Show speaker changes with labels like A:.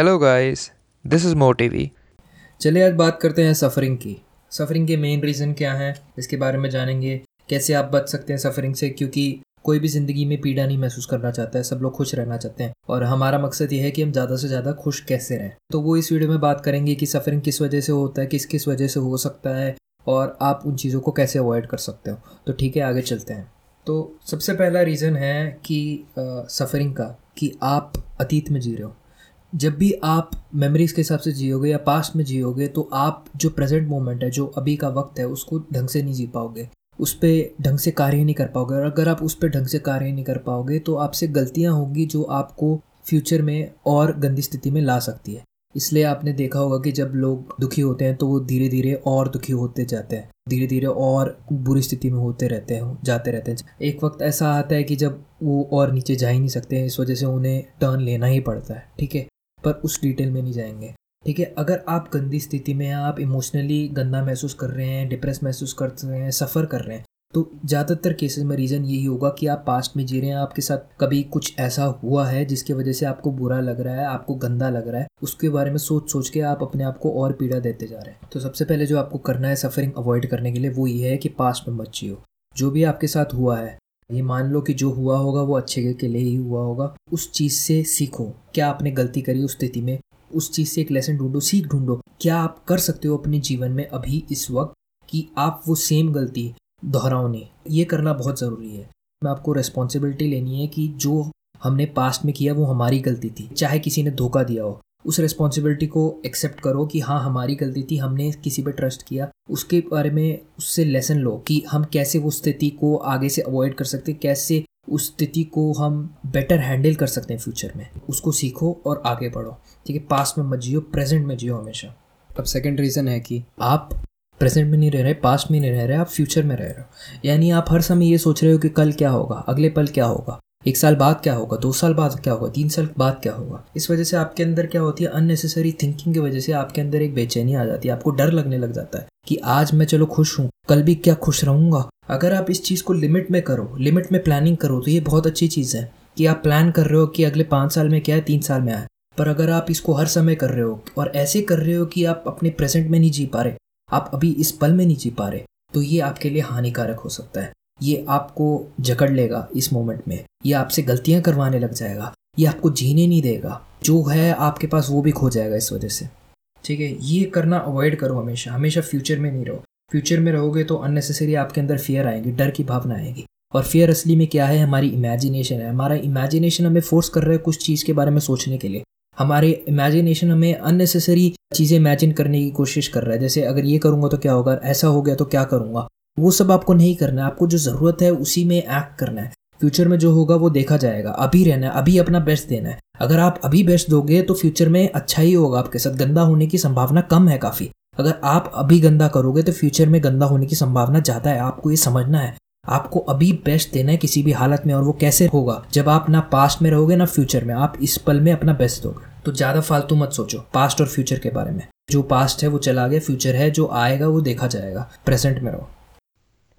A: Hello guys this is मोटिवी
B: चलिए आज बात करते हैं सफ़रिंग की। सफ़रिंग के मेन रीज़न क्या हैं? इसके बारे में जानेंगे। कैसे आप बच सकते हैं सफ़रिंग से? क्योंकि कोई भी ज़िंदगी में पीड़ा नहीं महसूस करना चाहता है। सब लोग खुश रहना चाहते हैं। और हमारा मकसद ये है कि हम ज़्यादा से ज़्यादा खुश कैसे रहें। तो वो इस वीडियो में बात करेंगे कि सफ़रिंग किस वजह से होता है, किस किस वजह से हो सकता है, और आप उन चीज़ों को कैसे अवॉइड कर सकते हो। तो ठीक है, आगे चलते हैं। तो सबसे पहला रीज़न है कि सफ़रिंग का, कि आप अतीत में जी रहे हो। जब भी आप मेमोरीज़ के हिसाब से जियोगे या पास्ट में जियोगे तो आप जो प्रेजेंट मोमेंट है, जो अभी का वक्त है, उसको ढंग से नहीं जी पाओगे। उस पर ढंग से कार्य नहीं कर पाओगे। और अगर आप उस पर ढंग से कार्य नहीं कर पाओगे तो आपसे गलतियाँ होंगी जो आपको फ्यूचर में और गंदी स्थिति में ला सकती है। इसलिए आपने देखा होगा कि जब लोग दुखी होते हैं तो वो धीरे धीरे और दुखी होते जाते हैं। धीरे धीरे और बुरी स्थिति में होते रहते हैं, जाते रहते हैं। एक वक्त ऐसा आता है कि जब वो और नीचे जा ही नहीं सकते हैं, इस वजह से उन्हें टर्न लेना ही पड़ता है, ठीक है? पर उस डिटेल में नहीं जाएँगे। ठीक है? अगर आप गंदी स्थिति में हैं, आप इमोशनली गंदा महसूस कर रहे हैं डिप्रेस महसूस कर रहे हैं सफ़र कर रहे हैं तो ज़्यादातर केसेस में रीज़न यही होगा कि आप पास्ट में जी रहे हैं, आपके साथ कभी कुछ ऐसा हुआ है जिसकी वजह से आपको बुरा लग रहा है, आपको गंदा लग रहा है, उसके बारे में सोच सोच के आप अपने आप को और पीड़ा देते जा रहे हैं। तो सबसे पहले जो आपको करना है सफरिंग अवॉइड करने के लिए वो ये है कि पास्ट में मत जियो। जो भी आपके साथ हुआ है ये मान लो कि जो हुआ होगा, वो अच्छे के लिए ही हुआ होगा। उस चीज़ से सीखो। क्या आपने गलती करी उस स्थिति में? उस चीज़ से एक लेसन ढूंढो, सीख ढूंढो। क्या आप कर सकते हो अपने जीवन में अभी इस वक्त कि आप वो सेम गलती दोहराओ नहीं? ये करना बहुत ज़रूरी है। मैं आपको रिस्पॉन्सिबिलिटी लेनी है कि जो हमने पास्ट में किया, वो हमारी गलती थी। चाहे किसी ने धोखा दिया हो। उस रिस्पॉन्सिबिलिटी को एक्सेप्ट करो कि हाँ हमारी गलती थी, हमने किसी पर ट्रस्ट किया। उसके बारे में उससे लेसन लो कि हम कैसे वो स्थिति को आगे से अवॉइड कर सकते, कैसे उस स्थिति को हम बेटर हैंडल कर सकते हैं फ्यूचर में। उसको सीखो और आगे बढ़ो। ठीक है पास्ट में मत जियो प्रेजेंट में जियो हमेशा। अब सेकेंड रीज़न है कि आप प्रेजेंट में नहीं रह रहे पास्ट में नहीं रह रहे, आप फ्यूचर में रह रहे हो। यानी आप हर समय ये सोच रहे हो कि कल क्या होगा, अगले पल क्या होगा। एक साल बाद क्या होगा? दो साल बाद क्या होगा? तीन साल बाद क्या होगा? इस वजह से आपके अंदर क्या होती है? अननेसेसरी थिंकिंग की वजह से आपके अंदर एक बेचैनी आ जाती है। आपको डर लगने लग जाता है कि आज मैं चलो खुश हूँ, कल भी क्या खुश रहूँगा। अगर आप इस चीज़ को लिमिट में करो लिमिट में प्लानिंग करो तो ये बहुत अच्छी चीज़ है कि आप प्लान कर रहे हो कि अगले पाँच साल में क्या है, तीन साल में आए पर अगर आप इसको हर समय कर रहे हो और ऐसे कर रहे हो कि आप अपने प्रेजेंट में नहीं जी पा रहे, आप अभी इस पल में नहीं जी पा रहे तो ये आपके लिए हानिकारक हो सकता है। ये आपको जकड़ लेगा इस मोमेंट में। ये आपसे गलतियाँ करवाने लग जाएगा। ये आपको जीने नहीं देगा। जो है आपके पास वो भी खो जाएगा इस वजह से। ठीक है? ये करना अवॉइड करो हमेशा। हमेशा फ्यूचर में नहीं रहो। फ्यूचर में रहोगे तो अननेसेसरी आपके अंदर फियर आएगी, डर की भावना आएगी। और फियर असली में क्या है? हमारी इमेजिनेशन है। हमारा इमेजिनेशन हमें फोर्स कर रहा है कुछ चीज़ के बारे में सोचने के लिए। हमारे इमेजिनेशन हमें अननेसेसरी चीज़ें इमेजिन करने की कोशिश कर रहा है। जैसे अगर ये करूँगा तो क्या होगा? ऐसा हो गया तो क्या करूँगा? वो सब आपको नहीं करना है। आपको जो ज़रूरत है, उसी में एक्ट करना है। फ्यूचर में जो होगा, वो देखा जाएगा। अभी रहना है, अभी अपना बेस्ट देना है। अगर आप अभी बेस्ट दोगे तो फ्यूचर में अच्छा ही होगा आपके साथ। गंदा होने की संभावना कम है काफ़ी। अगर आप अभी गंदा करोगे तो फ्यूचर में गंदा होने की संभावना ज़्यादा है। आपको ये समझना है। आपको अभी बेस्ट देना है किसी भी हालत में, और वो कैसे होगा? जब आप ना पास्ट में रहोगे, ना फ्यूचर में। आप इस पल में अपना बेस्ट दोगे। तो ज़्यादा फालतू मत सोचो पास्ट और फ्यूचर के बारे में। जो पास्ट है, वो चला गया। फ्यूचर है, जो आएगा, वो देखा जाएगा। प्रेजेंट में रहो।